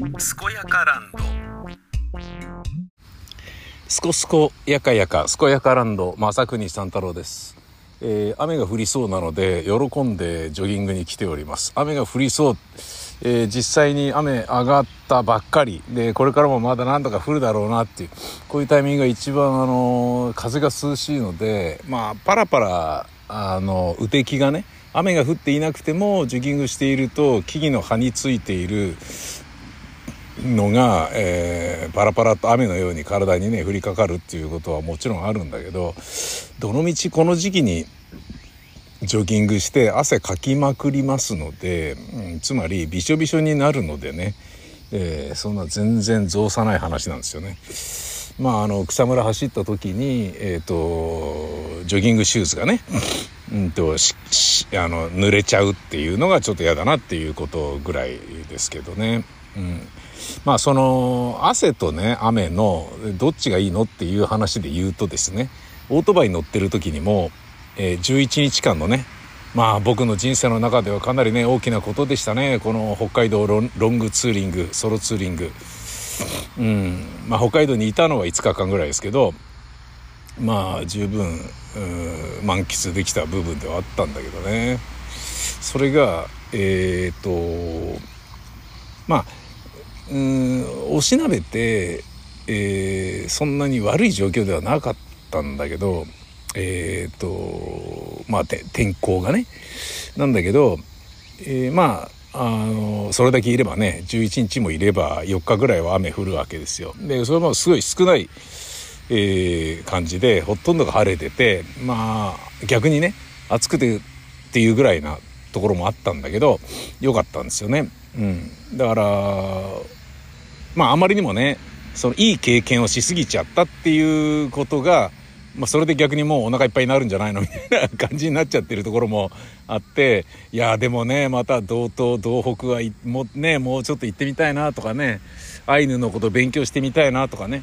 健やかランド。すこすこやかやか健やかランド。正国三太郎です、えー雨が降りそうなので喜んでジョギングに来ております。雨が降りそう、えー実際に雨上がったばっかり。でこれからもまだなんとか降るだろうなっていう。こういうタイミングが一番あの風が涼しいのでまあパラパラあの雨滴がね雨が降っていなくてもジョギングしていると木々の葉についているのが、えーパラパラと雨のように体にね降りかかるっていうことはもちろんあるんだけどどのみちこの時期にジョギングして汗かきまくりますので、うんつまりびしょびしょになるのでね、えーそんな全然造作ない話なんですよね。まあ、あの草むら走った時に、えー、とジョギングシューズがね、うんとししあの濡れちゃうっていうのがちょっと嫌だなっていうことぐらいですけどね。うん、まあその汗とね雨のどっちがいいのっていう話で言うとですねオートバイ乗ってる時にも、えー11日間のねまあ僕の人生の中ではかなりね大きなことでしたね。この北海道ロングツーリングソロツーリング。うん。まあ、北海道にいたのは5日間ぐらいですけどまあ十分満喫できた部分ではあったんだけどね。それがえっ、とまあうんおしなべて、えーそんなに悪い状況ではなかったんだけどえっ、とまあ天候がねなんだけど、えーまああのそれだけいればね11日もいれば4日ぐらいは雨降るわけですよ。でそれもすごい少ない、えー感じでほとんどが晴れててまあ逆にね暑くてっていうぐらいなところもあったんだけど良かったんですよね。うん、だからまああまりにもねそのいい経験をしすぎちゃったっていうことが、まあ、それで逆にもうお腹いっぱいになるんじゃないのみたいな感じになっちゃってるところもあっていやでもねまた道東道北はもうねもうちょっと行ってみたいなとかねアイヌのこと勉強してみたいなとかね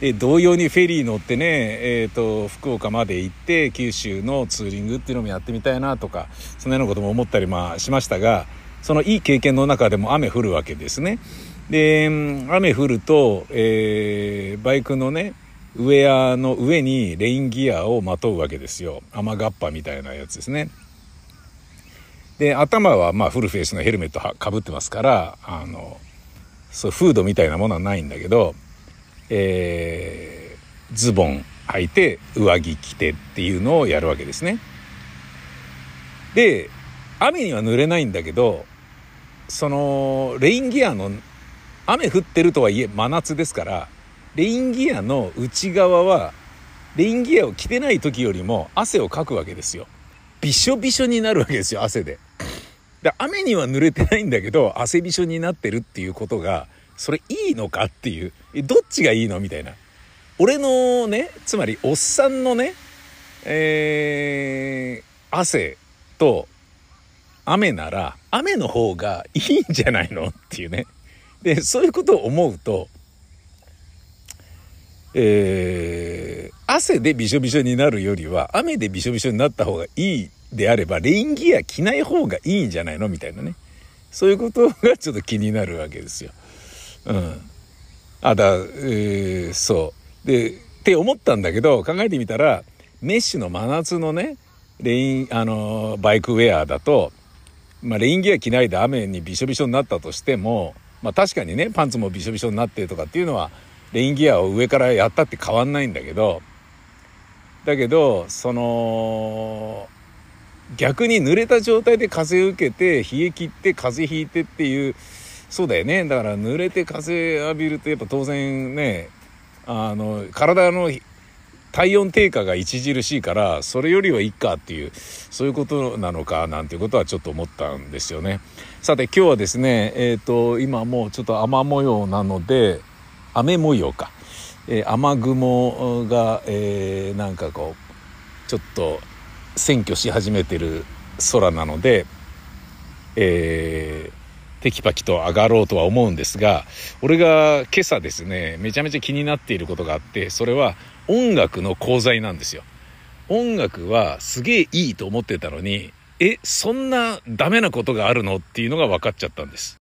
で同様にフェリー乗ってね、えー、と福岡まで行って九州のツーリングっていうのもやってみたいなとかそんなようなことも思ったりまあしましたがそのいい経験の中でも雨降るわけですね。で雨降ると、えーバイクのねウェアの上にレインギアをまとうわけですよ雨がっぱみたいなやつですね。で頭はまあフルフェイスのヘルメットかぶってますからあのそうフードみたいなものはないんだけど、えーズボン履いて上着着てっていうのをやるわけですね。で雨には濡れないんだけどそのレインギアの雨降ってるとはいえ真夏ですからレインギアの内側はレインギアを着てない時よりも汗をかくわけですよ。びしょびしょになるわけですよ汗で。で雨には濡れてないんだけど汗びしょになってるっていうことがそれいいのかっていうえどっちがいいのみたいな俺のねつまりおっさんのねえー汗と雨なら雨の方がいいんじゃないのっていうねでそういうことを思うとえー汗でびしょびしょになるよりは雨でびしょびしょになった方がいいであればレインギア着ない方がいいんじゃないのみたいなね。そういうことがちょっと気になるわけですよ。うん、あだ、えーそう。でって思ったんだけど考えてみたらメッシュの真夏のねレインあのバイクウェアだと、まあ、レインギア着ないで雨にびしょびしょになったとしても、まあ、確かにねパンツもびしょびしょになってとかっていうのはレインギアを上からやったって変わんないんだけどだけどその逆に濡れた状態で風を受けて冷え切って風邪ひいてっていうそうだよねだから濡れて風浴びるとやっぱ当然ねあの体の体温低下が著しいからそれよりはいいかっていうそういうことなのかなんていうことはちょっと思ったんですよね。さて今日はですねえっ、と今もうちょっと雨模様なので雨模様か、えー雨雲が、えーなんかこうちょっと占拠し始めてる空なので、えーテキパキと上がろうとは思うんですが俺が今朝ですねめちゃめちゃ気になっていることがあってそれは音楽の講座なんですよ。音楽はすげえいいと思ってたのにえそんなダメなことがあるの？っていうのが分かっちゃったんです。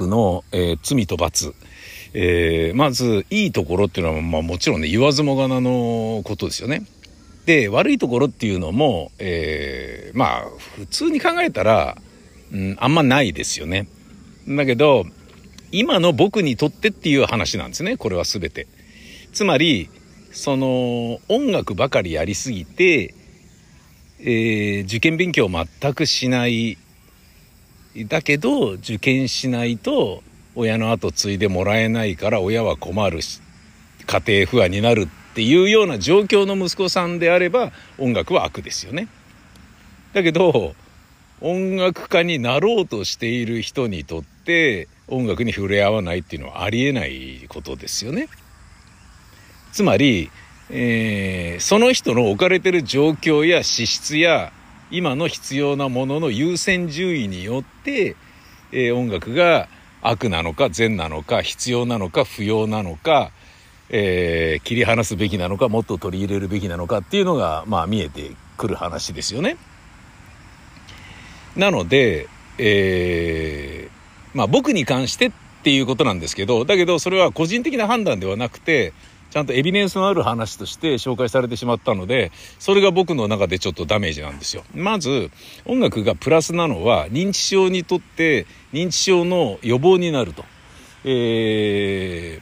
の、えー、罪と罰。えー、まず、いいところっていうのは、まあもちろんね、言わずもがなのことですよね。で、悪いところっていうのも、えー、まあ、普通に考えたら、うん、あんまないですよね。だけど、今の僕にとってっていう話なんですね、これは全て。つまり、その、音楽ばかりやりすぎて、えー、受験勉強全くしないだけど受験しないと親の後継いでもらえないから親は困るし家庭不安になるっていうような状況の息子さんであれば音楽は悪ですよね。だけど音楽家になろうとしている人にとって音楽に触れ合わないっていうのはありえないことですよね。つまりえー、その人の置かれてる状況や資質や今の必要なものの優先順位によって、えー、音楽が悪なのか善なのか必要なのか不要なのか、えー、切り離すべきなのかもっと取り入れるべきなのかっていうのが、まあ、見えてくる話ですよね。なので、えー、まあ僕に関してっていうことなんですけどだけどそれは個人的な判断ではなくてちゃんとエビデンスのある話として紹介されてしまったので、それが僕の中でちょっとダメージなんですよ。まず、音楽がプラスなのは、認知症にとって認知症の予防になると。え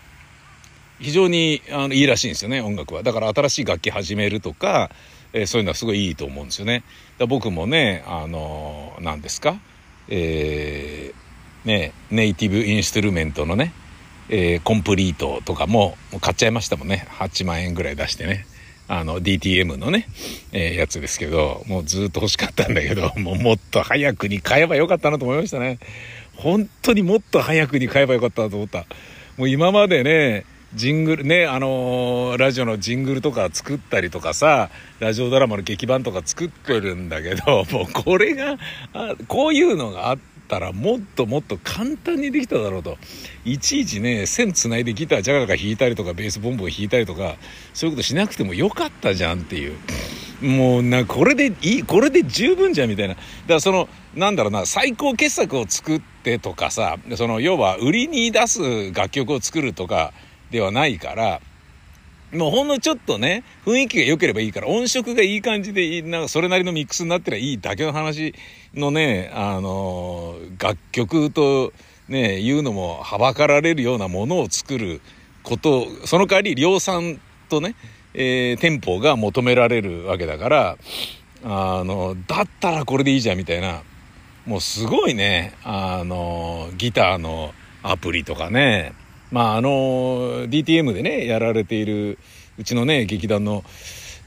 ー、非常にあのいいらしいんですよね、音楽は。だから新しい楽器始めるとか、えー、そういうのはすごいいいと思うんですよね。だ僕もね、あのー、何ですか？えー、ね、ネイティブインストゥルメントのね、えー、コンプリートとかも買っちゃいましたもんね。8万円ぐらい出してね。あの DTM のね、えー、やつですけどもうずっと欲しかったんだけど もうもっと早くに買えばよかったなと思いましたね。本当にもっと早くに買えばよかったなと思った。もう今までねジングルねあのー、ラジオのジングルとか作ったりとかさラジオドラマの劇版とか作ってるんだけどもうこれがあこういうのがあってったらもっともっと簡単にできただろうと。いちいちね線つないでギタージャガガ弾いたりとかベースボンボン弾いたりとかそういうことしなくてもよかったじゃんっていう。もうなこれでいいこれで十分じゃんみたいな。だからそのなんだろうな最高傑作を作ってとかさその要は売りに出す楽曲を作るとかではないからもうほんのちょっとね、雰囲気が良ければいいから、音色がいい感じで、なんかそれなりのミックスになってりゃいいだけの話のね、あのー、楽曲とね、言うのもはばかられるようなものを作ること、その代わり量産とね、えー、店舗が求められるわけだから、あの、だったらこれでいいじゃんみたいな、もうすごいね、あの、ギターのアプリとかね、まああの DTM でねやられているうちのね劇団の、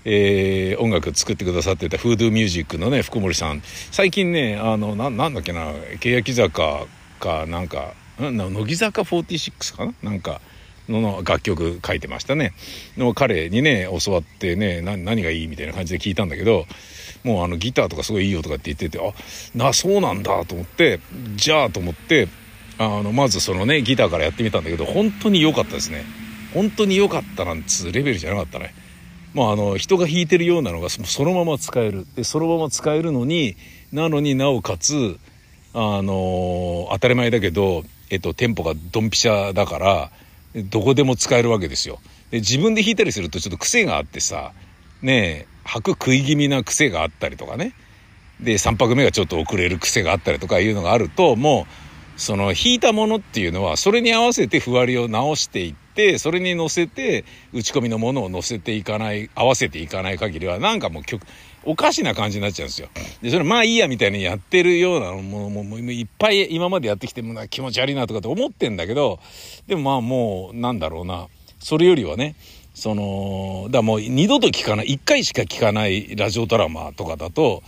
えー、音楽作ってくださってたフードミュージックのね福森さん。最近ねあのななんだっけな欅坂かなんか乃木坂46かな？なんかの楽曲書いてましたね。の彼にね教わってね何がいいみたいな感じで聞いたんだけどもうあのギターとかすごいいいよとかって言っててあなそうなんだと思ってじゃあと思ってあのまずそのねギターからやってみたんだけど本当に良かったですね。本当に良かったなんつうレベルじゃなかったね。もうあの人が弾いてるようなのがそのまま使える。でそのまま使えるのになのになおかつあの当たり前だけど、えっと、テンポがドンピシャだからどこでも使えるわけですよ。で自分で弾いたりするとちょっと癖があってさねえ拍食い気味な癖があったりとかね。で3拍目がちょっと遅れる癖があったりとかいうのがあるともうその引いたものっていうのはそれに合わせてふわりを直していってそれに乗せて打ち込みのものを乗せていかない合わせていかない限りはなんかもう曲おかしな感じになっちゃうんですよ。でそれまあいいやみたいにやってるようなものもいっぱい今までやってきてもな気持ち悪いなとかって思ってんだけどでもまあもうなんだろうなそれよりはねそのだもう二度と聞かない一回しか聞かないラジオドラマとかだと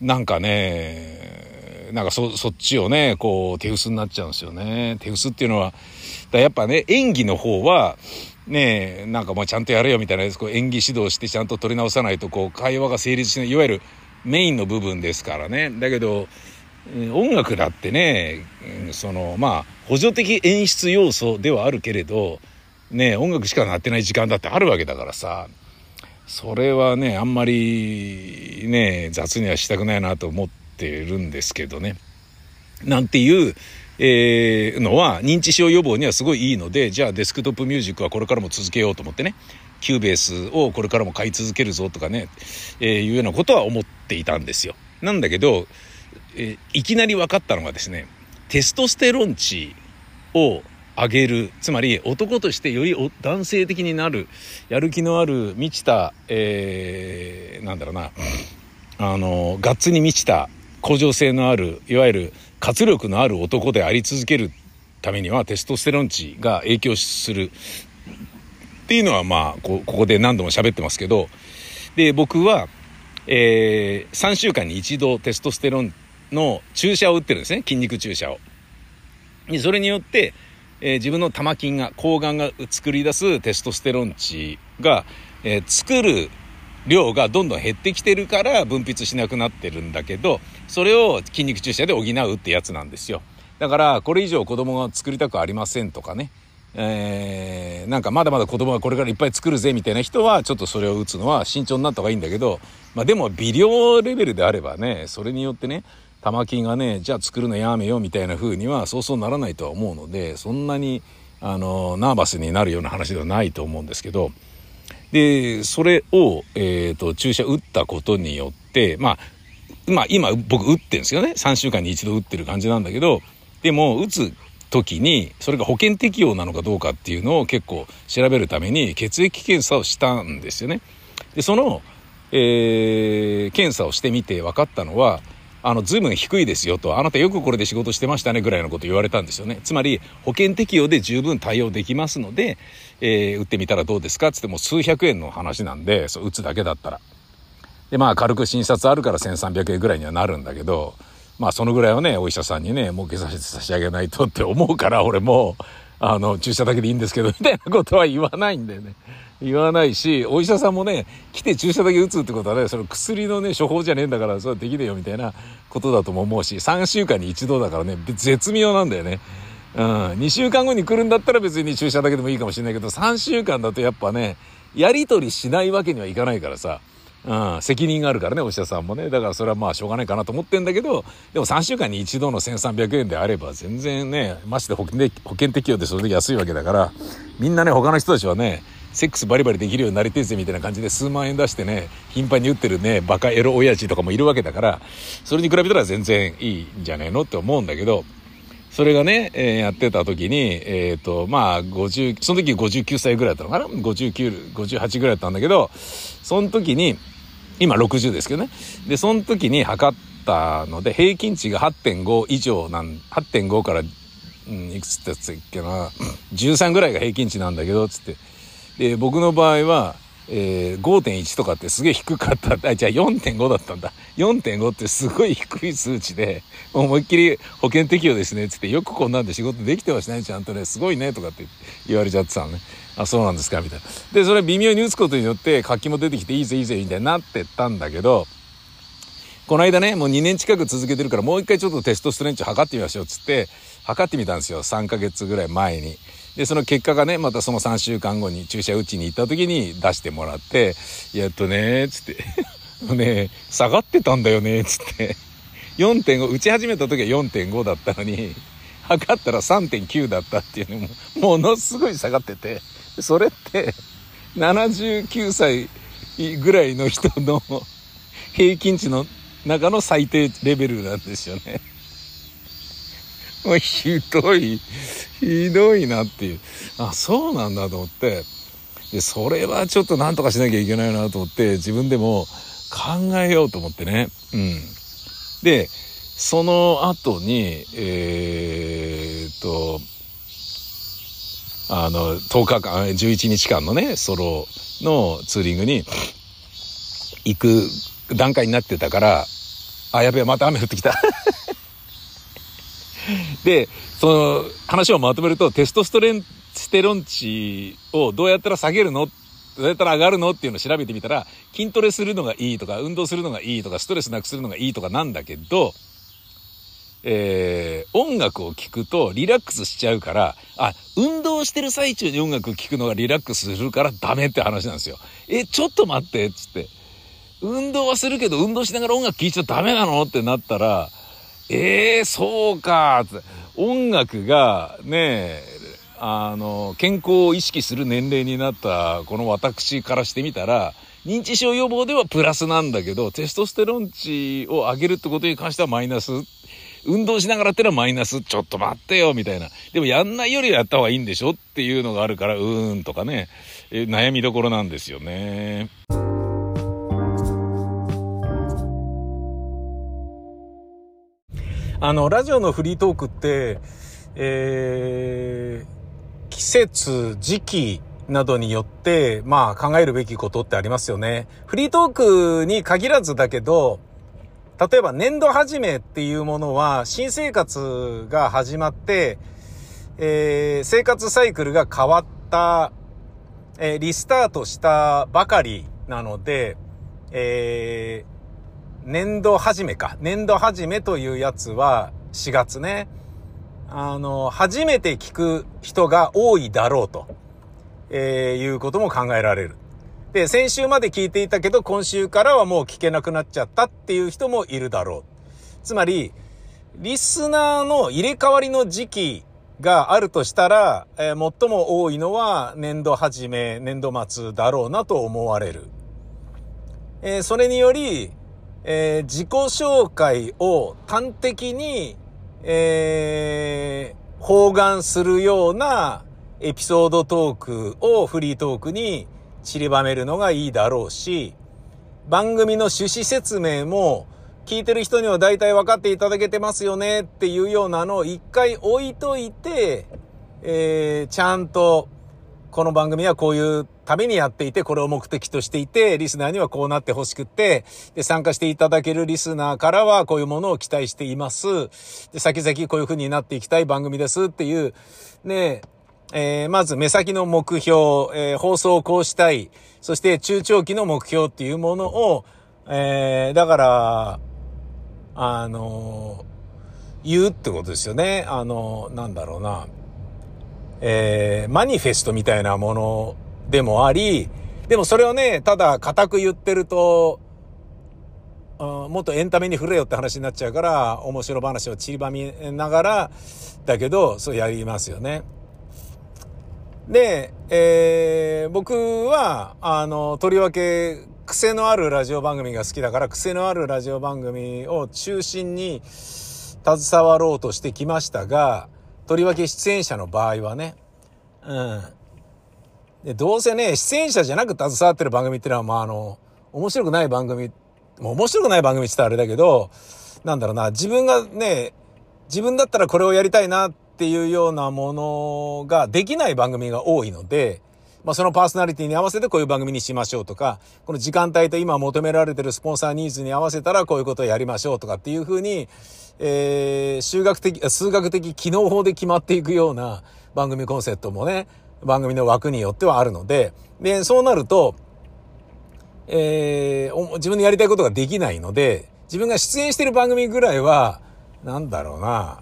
なんかねなんかそ、そっちをね、こう、手薄になっちゃうんですよね。手薄っていうのは、だやっぱね、演技の方は、ねなんかもうちゃんとやれよみたいなこう演技指導してちゃんと取り直さないと、こう、会話が成立しない、いわゆるメインの部分ですからね。だけど、音楽だってね、その、まあ、補助的演出要素ではあるけれど、ね音楽しかなってない時間だってあるわけだからさ、それはね、あんまりね、雑にはしたくないなと思って、ってるんですけどね。なんていう、えー、のは認知症予防にはすごいいいのでじゃあデスクトップミュージックはこれからも続けようと思ってね Cubase をこれからも買い続けるぞとかね、えー、いうようなことは思っていたんですよ。なんだけど、えー、いきなり分かったのがですねテストステロン値を上げるつまり男としてより男性的になるやる気のある満ちた、えー、なんだろうなあのガッツに満ちた向上性のあるいわゆる活力のある男であり続けるためにはテストステロン値が影響するっていうのはまあここで何度も喋ってますけどで僕は、えー、3週間に一度テストステロンの注射を打ってるんですね筋肉注射を。それによってえー、自分の玉菌が抗がんが作り出すテストステロン値が、えー、作る量がどんどん減ってきてるから分泌しなくなってるんだけどそれを筋肉注射で補うってやつなんですよ。だからこれ以上子供が作りたくありませんとかね。えー、なんかまだまだ子供がこれからいっぱい作るぜみたいな人はちょっとそれを打つのは慎重になった方がいいんだけど、まあ、でも微量レベルであればねそれによってね玉金がねじゃあ作るのやめようみたいな風にはそうそうならないとは思うのでそんなにあのナーバスになるような話ではないと思うんですけどでそれを、えーと、注射打ったことによってまあまあ今僕打ってんですよね3週間に一度打ってる感じなんだけどでも打つ時にそれが保険適用なのかどうかっていうのを結構調べるために血液検査をしたんですよね。でその、えー、検査をしてみて分かったのはあの、随分低いですよと、あなたよくこれで仕事してましたねぐらいのこと言われたんですよね。つまり、保険適用で十分対応できますので、えー、打ってみたらどうですかっつっても数百円の話なんで、そう、打つだけだったら。で、まあ、軽く診察あるから1300円ぐらいにはなるんだけど、まあ、そのぐらいはね、お医者さんにね、儲けさせて差し上げないとって思うから、俺も、あの、注射だけでいいんですけど、みたいなことは言わないんだよね。言わないし、お医者さんもね、来て注射だけ打つってことはね、その薬のね、処方じゃねえんだから、それはできねえよみたいなことだとも思うし、3週間に一度だからね、絶妙なんだよね。うん。2週間後に来るんだったら別に注射だけでもいいかもしれないけど、3週間だとやっぱね、やり取りしないわけにはいかないからさ、うん、責任があるからね、お医者さんもね。だからそれはまあしょうがないかなと思ってんだけど、でも3週間に一度の1300円であれば全然ね、まして保険保険適用でそれで安いわけだから、みんなね、他の人たちはね、セックスバリバリできるようになりてえぜみたいな感じで数万円出してね、頻繁に打ってるね、バカエロ親父とかもいるわけだから、それに比べたら全然いいんじゃねえのって思うんだけど、それがね、えー、やってた時に、えっ、ー、と、まあ、50、その時59歳ぐらいだったのかな ?59、58ぐらいだったんだけど、その時に、今60ですけどね。で、その時に測ったので、平均値が8.5以上なん、8.5から、うん、いくつってやつっけな、13ぐらいが平均値なんだけど、つって、で、僕の場合は、えー、5.1とかってすげえ低かった。あ、じゃあ4.5だったんだ。4.5ってすごい低い数値で、思いっきり保険適用ですね。つって、よくこんなんで仕事できてましね。ちゃんとね、すごいね。とかって言われちゃってたのね。あ、そうなんですかみたいな。で、それ微妙に打つことによって活気も出てきていいぜいいぜみたいになってったんだけど、この間ね、もう2年近く続けてるからもう一回ちょっとテストストレンチ測ってみましょうつって、測ってみたんですよ。3ヶ月ぐらい前に。で、その結果がね、またその3週間後に注射打ちに行った時に出してもらって、やっとね、つって、ね、下がってたんだよね、つって。4.5、打ち始めた時は4.5だったのに、測ったら3.9だったっていうのも、ものすごい下がってて、それって、79歳ぐらいの人の平均値の中の最低レベルなんですよね。ひどい、ひどいなっていう。あ、そうなんだと思って。で、それはちょっと何とかしなきゃいけないなと思って、自分でも考えようと思ってね。うん。で、その後に、えー、っと、あの、10日間、11日間のね、ソロのツーリングに行く段階になってたから、あ、やべえ、また雨降ってきた で、その話をまとめると、テストストレン、ステロン値をどうやったら下げるの？どうやったら上がるの？っていうのを調べてみたら、筋トレするのがいいとか、運動するのがいいとか、ストレスなくするのがいいとかなんだけど、えー、音楽を聴くとリラックスしちゃうから、あ、運動してる最中に音楽聴くのがリラックスするからダメって話なんですよ。え、ちょっと待って、つって。運動はするけど、運動しながら音楽聴いちゃダメなの？ってなったら、ええー、そうか音楽がね、あの、健康を意識する年齢になったこの私からしてみたら、認知症予防ではプラスなんだけど、テストステロン値を上げるってことに関してはマイナス。運動しながらってのはマイナス。ちょっと待ってよ、みたいな。でもやんないよりはやった方がいいんでしょっていうのがあるから、うーんとかね、悩みどころなんですよね。あの、ラジオのフリートークって、えー、季節、時期などによって、まあ考えるべきことってありますよね。フリートークに限らずだけど、例えば年度始めっていうものは、新生活が始まって、えー、生活サイクルが変わった、えー、リスタートしたばかりなので、えー、年度始めか。年度始めというやつは4月ね。あの、初めて聞く人が多いだろうと、えー、いうことも考えられる。で、先週まで聞いていたけど、今週からはもう聞けなくなっちゃったっていう人もいるだろう。つまり、リスナーの入れ替わりの時期があるとしたら、えー、最も多いのは年度始め、年度末だろうなと思われる。えー、それにより、えー、自己紹介を端的に、えー、包含するようなエピソードトークをフリートークに散りばめるのがいいだろうし、番組の趣旨説明も聞いてる人には大体分かっていただけてますよねっていうようなのを一回置いといて、えー、ちゃんとこの番組はこういうためにやっていて、これを目的としていて、リスナーにはこうなってほしくって、で、参加していただけるリスナーからはこういうものを期待しています。で、先々こういう風になっていきたい番組ですっていう、ね、えー、まず目先の目標、えー、放送をこうしたい、そして中長期の目標っていうものを、えー、だから、あの言うってことですよね。あのなんだろうな。えー、マニフェストみたいなものでもあり、でもそれをね、ただ固く言ってると、うん、もっとエンタメに触れよって話になっちゃうから、面白話を散りばみながら、だけど、そうやりますよね。で、えー、僕は、あの、とりわけ、癖のあるラジオ番組が好きだから、癖のあるラジオ番組を中心に携わろうとしてきましたが、とりわけ出演者の場合はね。うん。で、どうせね、出演者じゃなく携わってる番組っていうのは、まあ、あの、面白くない番組、もう面白くない番組って言ったらあれだけど、なんだろうな、自分がね、自分だったらこれをやりたいなっていうようなものができない番組が多いので、まあ、そのパーソナリティに合わせてこういう番組にしましょうとか、この時間帯と今求められてるスポンサーニーズに合わせたらこういうことをやりましょうとかっていうふうに、えー、数学的、数学的機能法で決まっていくような番組コンセプトもね、番組の枠によってはあるので、で、そうなると、えー、自分のやりたいことができないので、自分が出演してる番組ぐらいは、なんだろうな、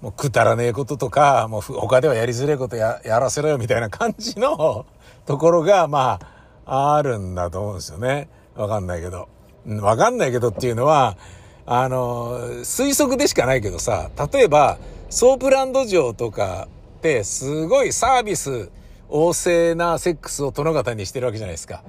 もうくだらねえこととか、もう他ではやりづらいことややらせろよみたいな感じのところが、まあ、あるんだと思うんですよね。わかんないけど。わかんないけどっていうのは、あの、推測でしかないけどさ、例えば、ソープランド嬢とかすごいサービス旺盛なセックスを殿方にしてるわけじゃないですか。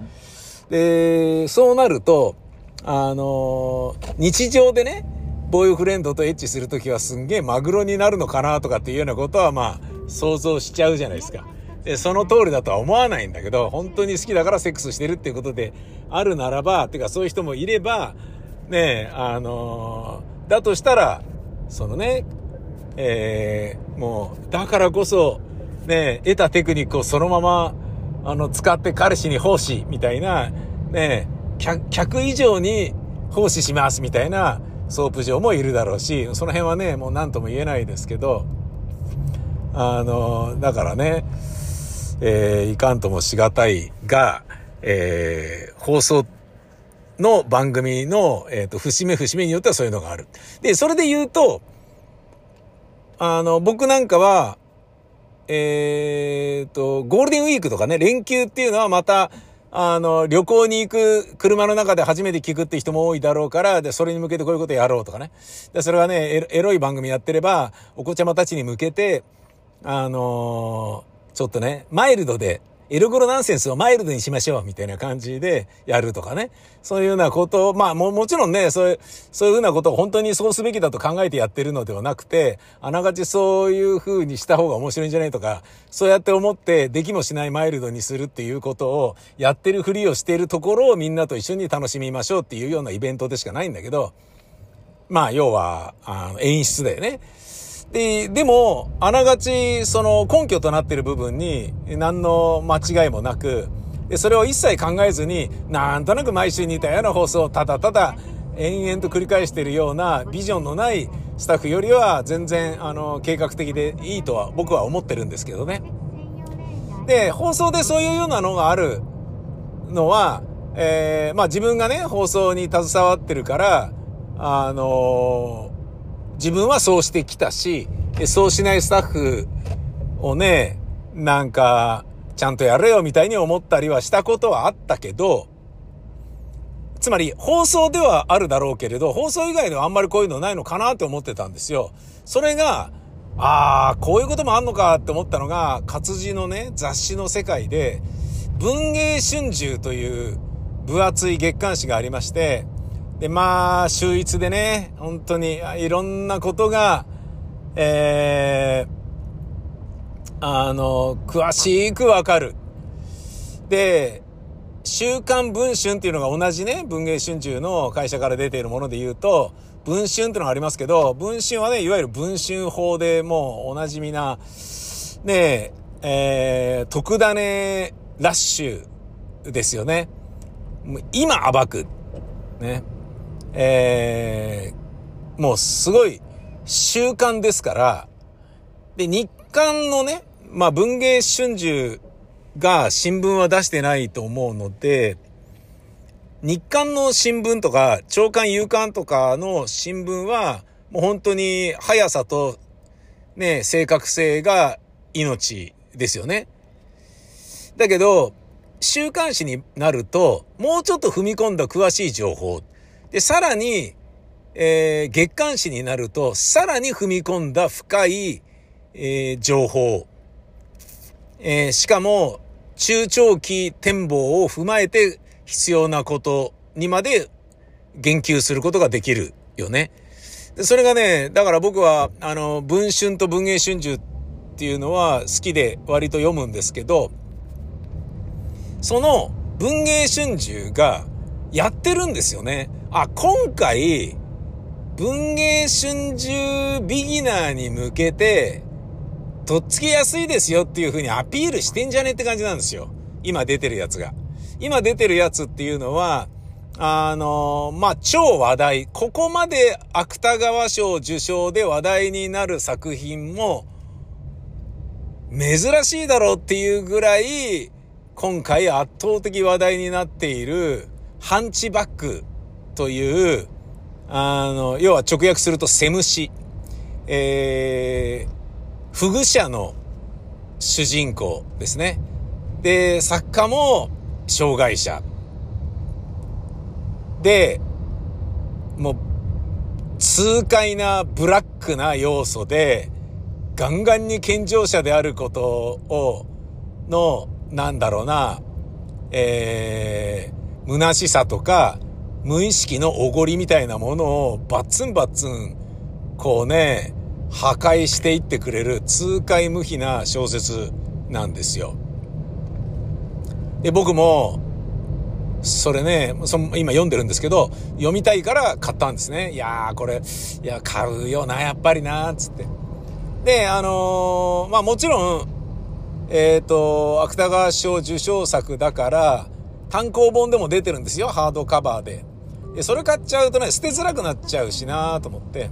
で、そうなると、あの、日常でね、ボーイフレンドとエッチするときはすんげえマグロになるのかなとかっていうようなことはまあ想像しちゃうじゃないですか。で、その通りだとは思わないんだけど、本当に好きだからセックスしてるっていうことであるならば、てかそういう人もいれば、ねえあのー、だとしたら、そのね、えー、もう、だからこそ、ね得たテクニックをそのまま、あの、使って彼氏に奉仕、みたいな、ね客、客以上に奉仕しますみたいなソープ嬢もいるだろうし、その辺はね、もう何とも言えないですけど、あの、だからね、えー、いかんともしがたいが、えー、放送の番組の、えっ、ー、と、節目節目によってはそういうのがある。で、それで言うと、あの、僕なんかは、えっ、と、ゴールデンウィークとかね、連休っていうのはまた、あの、旅行に行く車の中で初めて聞くって人も多いだろうから、で、それに向けてこういうことやろうとかね。で、それはね、エロい番組やってれば、お子ちゃまたちに向けて、あのー、ちょっとね、マイルドで、エルゴロナンセンスをマイルドにしましょう、みたいな感じでやるとかね。そういうようなことを、まあも、もちろんね、そういう、そういうふうなことを本当にそうすべきだと考えてやってるのではなくて、あながちそういうふうにした方が面白いんじゃないとか、そうやって思ってできもしないマイルドにするっていうことをやってるふりをしているところをみんなと一緒に楽しみましょうっていうようなイベントでしかないんだけど、まあ、要は、あの、演出だよね。で、でも、あながち、その根拠となっている部分に何の間違いもなく、で、それを一切考えずに、なんとなく毎週似たような放送をただただ延々と繰り返しているようなビジョンのないスタッフよりは全然、あの、計画的でいいとは僕は思ってるんですけどね。で、放送でそういうようなのがあるのは、えー、まあ自分がね、放送に携わってるから、あの自分はそうしてきたし、そうしないスタッフをね、なんか、ちゃんとやれよみたいに思ったりはしたことはあったけど、つまり放送ではあるだろうけれど、放送以外ではあんまりこういうのないのかなって思ってたんですよ。それが、ああ、こういうこともあんのかって思ったのが、活字のね、雑誌の世界で、文芸春秋という分厚い月刊誌がありまして、で、まあ、秀逸でね、本当にいろん na ことが、えー、あの、詳しくわかる。で、週刊文春っていうのが同じね、文芸春秋の会社から出ているもので言うと、文春っていうのがありますけど、文春はね、いわゆる文春法でもうおなじみな、ねえ、ー、特ダネラッシュですよね。今暴く。ね。えー、もうすごい習慣ですから、で、日刊のね、まあ文芸春秋が新聞は出してないと思うので、日刊の新聞とか、朝刊夕刊とかの新聞は、もう本当に速さと、ね、正確性が命ですよね。だけど、週刊誌になると、もうちょっと踏み込んだ詳しい情報で、さらに、えー、月刊誌になると、さらに踏み込んだ深い、えー、情報。えー、しかも、中長期展望を踏まえて必要なことにまで言及することができるよね。それがね、だから僕は、あの、文春と文藝春秋っていうのは好きで割と読むんですけど、その文芸春秋がやってるんですよね。あ、今回、文芸春秋ビギナーに向けて、とっつきやすいですよっていう風にアピールしてんじゃねって感じなんですよ。今出てるやつが。今出てるやつっていうのは、あのまあ、超話題。ここまで芥川賞受賞で話題になる作品も、珍しいだろうっていうぐらい、今回圧倒的話題になっている、ハンチバックという、あの、要は直訳するとセムシ。えー、フグ者の主人公ですね。で、作家も障害者。で、もう、痛快なブラックな要素で、ガンガンに健常者であることを、の、なんだろうな、えー、虚しさとか、無意識のおごりみたいなものをバッツンバッツン、こうね、破壊していってくれる痛快無比な小説なんですよ。で、僕も、それね、そ今読んでるんですけど、読みたいから買ったんですね。いやー、これ、いや、買うよな、やっぱりなっ、つって。で、あのー、まあもちろん、えっ、ー、と、芥川賞受賞作だから、単行本でも出てるんですよ、ハードカバーで。で、それ買っちゃうとね、捨てづらくなっちゃうしなと思って。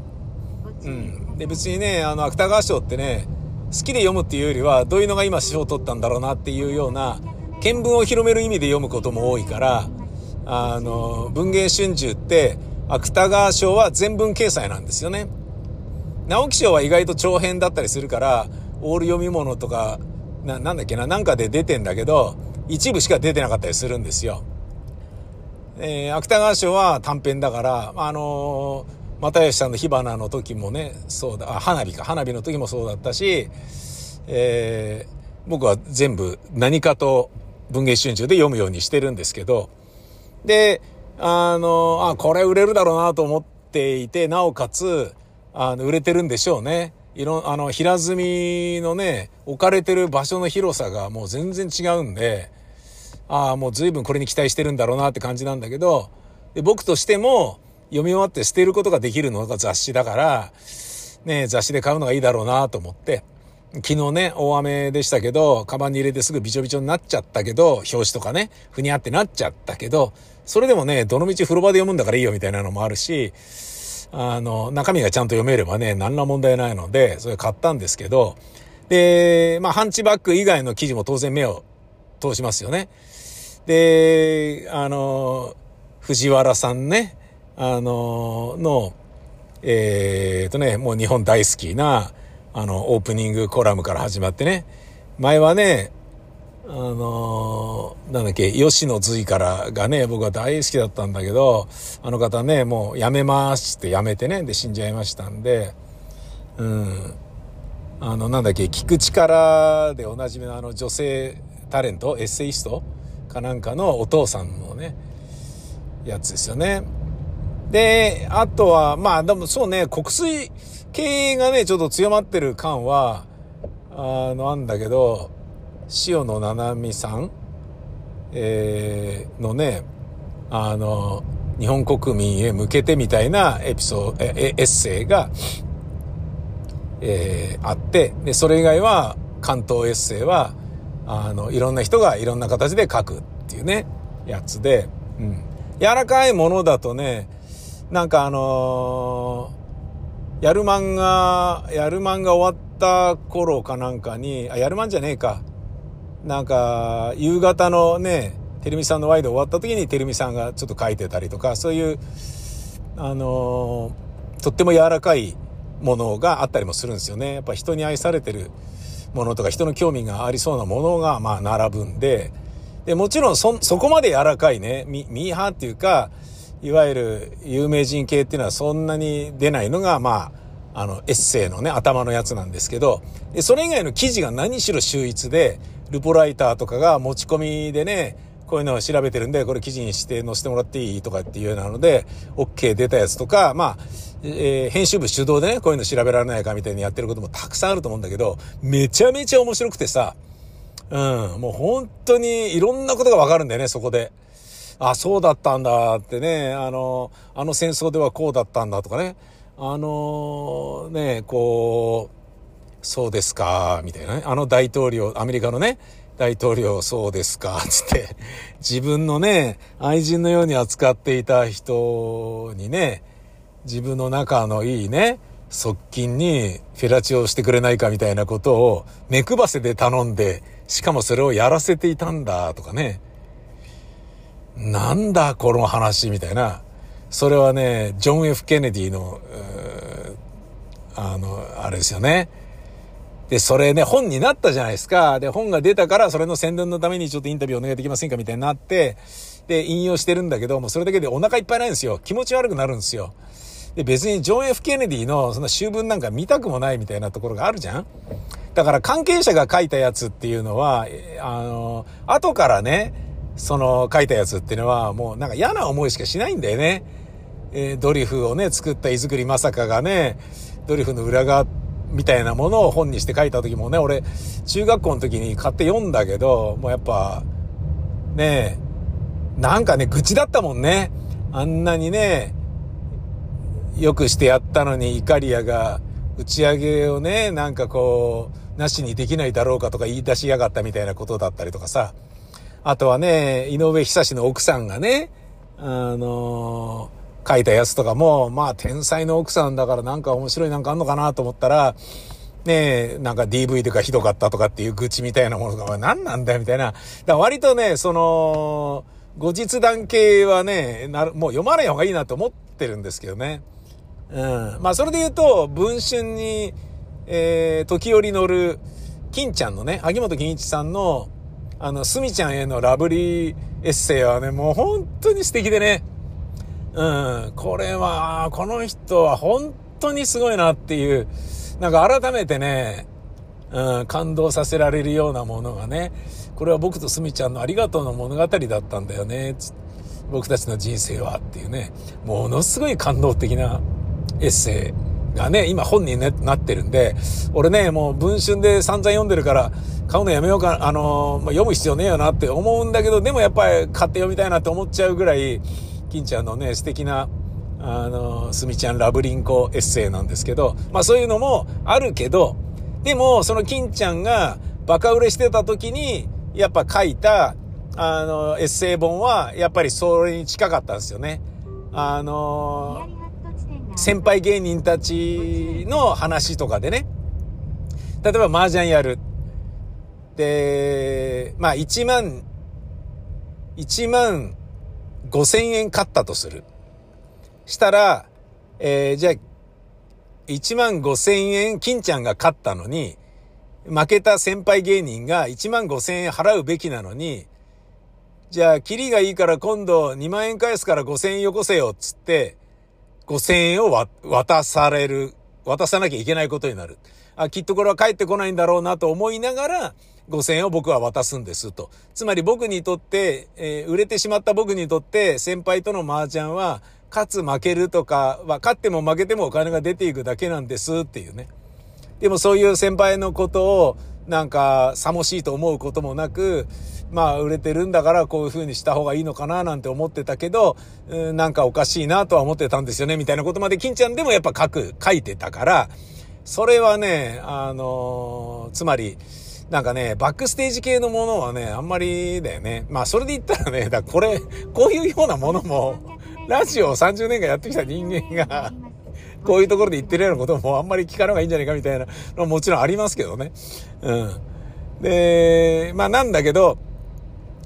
うん。で、別にね、あの、芥川賞ってね、好きで読むっていうよりは、どういうのが今賞を取ったんだろうなっていうような、見聞を広める意味で読むことも多いから、あの、文芸春秋って、芥川賞は全文掲載なんですよね。直木賞は意外と長編だったりするから、オール読み物とか、な、なんだっけな、なんかで出てんだけど、一部しか出てなかったりするんですよ。えー、芥川賞は短編だから、あのー、又吉さんの火花の時もね、そうだ、あ、花火か、花火の時もそうだったし、えー、僕は全部何かと文芸春秋で読むようにしてるんですけど、で、あの、あ、これ売れるだろうなと思っていて、なおかつ、あの、売れてるんでしょうね。いろ、あの、平積みのね、置かれてる場所の広さがもう全然違うんで、ああ、もう随分これに期待してるんだろうなって感じなんだけど、で僕としても読み終わって捨てることができるのが雑誌だから、ね、雑誌で買うのがいいだろうなと思って、昨日ね、大雨でしたけど、カバンに入れてすぐびちょびちょになっちゃったけど、表紙とかね、ふにゃってなっちゃったけど、それでもね、どの道風呂場で読むんだからいいよみたいなのもあるし、あの、中身がちゃんと読めればね、何ら問題ないので、それ買ったんですけど、で、まあ、ハンチバック以外の記事も当然目を通しますよね。で、あの、藤原さんね、あの、の、えー、とね、もう日本大好きな、あの、オープニングコラムから始まってね、前はね、あのー、なんだっけ、吉野随からがね、僕は大好きだったんだけど、あの方ね、もう辞めますって辞めてね、で死んじゃいましたんで、うん。あの、なんだっけ、聞く力でおなじみのあの女性タレント、エッセイストかなんかのお父さんのね、やつですよね。で、あとは、まあでもそうね、国水系がね、ちょっと強まってる感は、あの、あんだけど、塩野七海さん、えー、のね、あの、日本国民へ向けてみたいなエピソード、エッセイが、えー、あって、で、それ以外は、関東エッセイは、あの、いろんな人がいろんな形で書くっていうね、やつで、うん。柔らかいものだとね、なんかあのーやるマンが、やるマンが終わった頃かなんかに、あ、やるマンじゃねえか。なんか、夕方のね、てるみさんのワイド終わった時にてるみさんがちょっと書いてたりとか、そういう、あのー、とっても柔らかいものがあったりもするんですよね。やっぱ人に愛されてるものとか人の興味がありそうなものが、まあ、並ぶんで、で、もちろんそ、そこまで柔らかいね、ミーハーっていうか、いわゆる有名人系っていうのはそんなに出ないのが、まあ、あの、エッセイのね、頭のやつなんですけど、でそれ以外の記事が何しろ秀逸で、ルポライターとかが持ち込みでね、こういうのを調べてるんで、これ記事にして載せてもらっていいとかっていうようなので、OK 出たやつとか、まあ、えー、編集部主導でね、こういうの調べられないかみたいにやってることもたくさんあると思うんだけど、めちゃめちゃ面白くてさ、うん、もう本当にいろんなことがわかるんだよね、そこで。あ、そうだったんだってね、あの、あの戦争ではこうだったんだとかね、あの、ね、こう、そうですか、みたいなね、あの大統領、アメリカのね、大統領そうですか、つって、自分のね、愛人のように扱っていた人にね、自分の仲のいいね、側近にフェラチオしてくれないかみたいなことを目配せで頼んで、しかもそれをやらせていたんだとかね。なんだこの話みたいな。それはね、ジョン・ F・ ケネディの、あの、あれですよね。で、それね、本になったじゃないですか。で、本が出たから、それの宣伝のためにちょっとインタビューお願いできませんかみたいになって、で、引用してるんだけど、もうそれだけでお腹いっぱいないんですよ。気持ち悪くなるんですよ。で、別にジョン・ F・ ケネディのその修文なんか見たくもないみたいなところがあるじゃんだから関係者が書いたやつっていうのは、あの、後からね、その書いたやつっていうのはもうなんか嫌な思いしかしないんだよね。えー、ドリフをね、作った井作りまさかがね、ドリフの裏側みたいなものを本にして書いた時もね、俺、中学校の時に買って読んだけど、もうやっぱ、ねえなんかね、愚痴だったもんね。あんなにね、よくしてやったのにイカリアが打ち上げをね、なんかこう、なしにできないだろうかとか言い出しやがったみたいなことだったりとかさ。あとはね、井上久志の奥さんがね、あの、書いたやつとかも、まあ天才の奥さんだからなんか面白いなんかあんのかなと思ったら、ねなんか DV とかひどかったとかっていう愚痴みたいなものが、何なんだよみたいな。だ割とね、その、後日談系はね、もう読まない方がいいなと思ってるんですけどね。うん。まあ、それで言うと、文春に、えー、時折乗る、金ちゃんのね、秋元金一さんの、あの、すみちゃんへのラブリーエッセイはね、もう本当に素敵でね。うん、これは、この人は本当にすごいなっていう、なんか改めてね、うん、感動させられるようなものがね、これは僕とすみちゃんのありがとうの物語だったんだよね、僕たちの人生はっていうね、ものすごい感動的なエッセイがね、今本に、ね、なってるんで、俺ね、もう文春で散々読んでるから、買うのやめようか、あのまあ、読む必要ねえよなって思うんだけど、でもやっぱり買って読みたいなって思っちゃうぐらい、金ちゃんのね、素敵な、あの、すみちゃんラブリンコエッセイなんですけど、まあそういうのもあるけど、でも、その金ちゃんがバカ売れしてた時に、やっぱ書いた、あの、エッセイ本は、やっぱりそれに近かったんですよね。あの、先輩芸人たちの話とかでね、例えば麻雀やる。で、まあ1万、1万5千円買ったとする。したら、えー、じゃあ1万5千円金ちゃんが勝ったのに、負けた先輩芸人が1万5千円払うべきなのに、じゃあ、キリがいいから今度2万円返すから5千円よこせよ、っつって、5千円を渡される、渡さなきゃいけないことになる。あ、きっとこれは帰ってこないんだろうなと思いながら、5000円を僕は渡すんですと。つまり僕にとって、えー、売れてしまった僕にとって先輩との麻雀は勝つ負けるとかは、勝っても負けてもお金が出ていくだけなんですっていうね。でもそういう先輩のことを、なんか、さもしいと思うこともなく、まあ、売れてるんだからこういう風にした方がいいのかななんて思ってたけど、うん、なんかおかしいなとは思ってたんですよね、みたいなことまで金ちゃんでもやっぱ書く、書いてたから、それはね、あのー、つまり、なんかね、バックステージ系のものはね、あんまりだよね。まあ、それで言ったらね、だこれ、こういうようなものも、ラジオを30年間やってきた人間が、こういうところで言ってるようなこともあんまり聞かない方がいいんじゃないかみたいなのももちろんありますけどね。うん。で、まあなんだけど、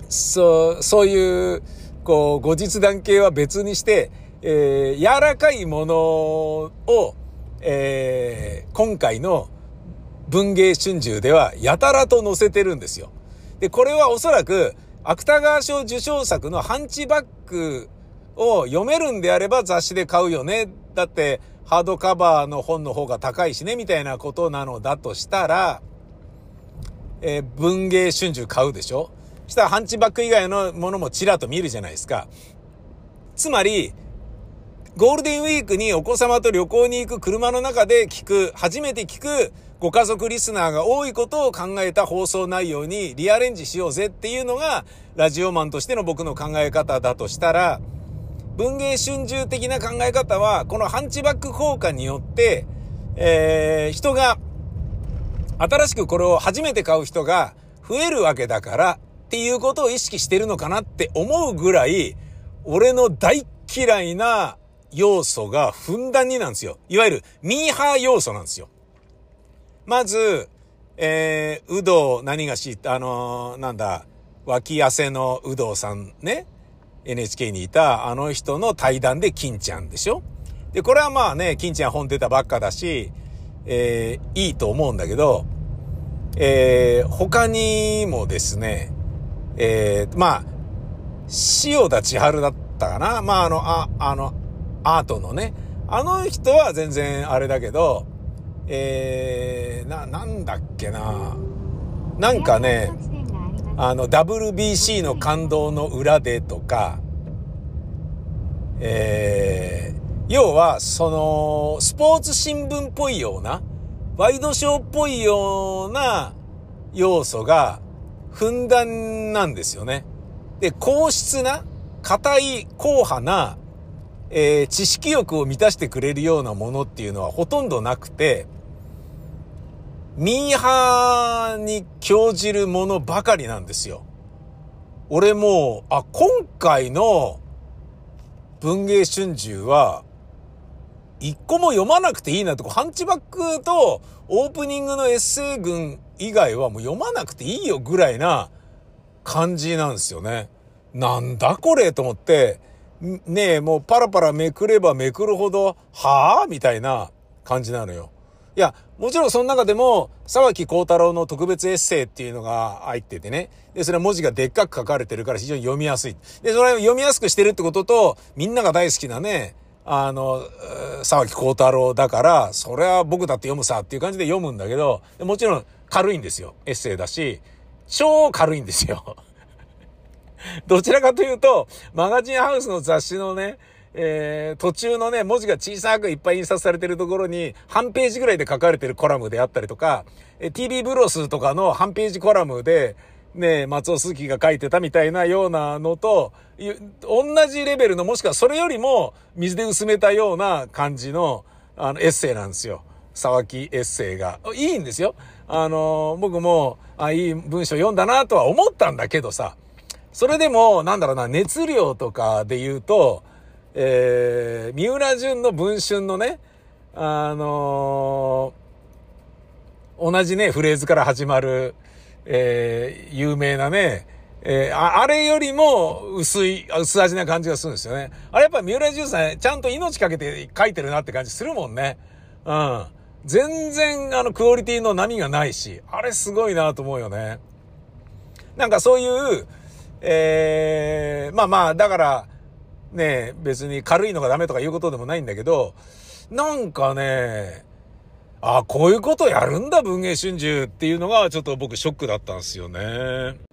そう、そういう、こう、後日談系は別にして、えー、柔らかいものを、えー、今回の文芸春秋ではやたらと載せてるんですよ。で、これはおそらく、芥川賞受賞作のハンチバックを読めるんであれば雑誌で買うよね。だって、ハードカバーの本の方が高いしね、みたいなことなのだとしたら、えー、文芸春秋買うでしょしたらハンチバック以外のものもちらっと見るじゃないですか。つまり、ゴールデンウィークにお子様と旅行に行く車の中で聞く、初めて聞くご家族リスナーが多いことを考えた放送内容にリアレンジしようぜっていうのが、ラジオマンとしての僕の考え方だとしたら、文芸春秋的な考え方は、このハンチバック効果によって、えー、人が、新しくこれを初めて買う人が増えるわけだからっていうことを意識してるのかなって思うぐらい、俺の大嫌いな要素がふんだんになんですよ。いわゆるミーハー要素なんですよ。まず、えー、うどう何がし、あのー、なんだ、脇汗のうどうさんね、NHK にいたあの人の対談で金ちゃんでしょで、これはまあね、金ちゃん本出たばっかだし、えー、いいと思うんだけど、えー、他にもですね、えー、まあ、塩田千春だったかなまあ、あの、あ、あの、アートのね、あの人は全然あれだけど、えー、な、なんだっけな。なんかね、あの、WBC の感動の裏でとか、えー、要は、その、スポーツ新聞っぽいような、ワイドショーっぽいような要素が、ふんだんなんですよね。で、硬質な、硬い、硬派な、えー、知識欲を満たしてくれるようなものっていうのはほとんどなくて、ミーハーに興じるものばかりなんですよ。俺も、あ、今回の文芸春秋は、一個も読まなくていいなと、ハンチバックとオープニングのエッセイ群以外はもう読まなくていいよぐらいな感じなんですよね。なんだこれと思って、ねえ、もうパラパラめくればめくるほど、はぁみたいな感じなのよ。いや、もちろんその中でも、沢木幸太郎の特別エッセイっていうのが入っててね。で、それは文字がでっかく書かれてるから非常に読みやすい。で、それを読みやすくしてるってことと、みんなが大好きなね、あの、沢木幸太郎だから、それは僕だって読むさっていう感じで読むんだけど、もちろん軽いんですよ。エッセイだし、超軽いんですよ。どちらかというと、マガジンハウスの雑誌のね、えー、途中のね、文字が小さくいっぱい印刷されてるところに、半ページぐらいで書かれてるコラムであったりとか、え TV ブロスとかの半ページコラムで、ね、松尾鈴木が書いてたみたいなようなのと、同じレベルの、もしくはそれよりも水で薄めたような感じの、あの、エッセイなんですよ。沢木エッセイが。いいんですよ。あの、僕も、あ、いい文章読んだなとは思ったんだけどさ、それでも、なんだろうな、熱量とかで言うと、えー、三浦淳の文春のね、あのー、同じね、フレーズから始まる、えー、有名なね、えー、ああれよりも薄い、薄味な感じがするんですよね。あれやっぱ三浦淳さん、ちゃんと命かけて書いてるなって感じするもんね。うん。全然、あの、クオリティの波がないし、あれすごいなと思うよね。なんかそういう、えー、まあまあ、だから、ね、別に軽いのがダメとかいうことでもないんだけど、なんかね、あ、こういうことやるんだ、文藝春秋っていうのがちょっと僕ショックだったんですよね。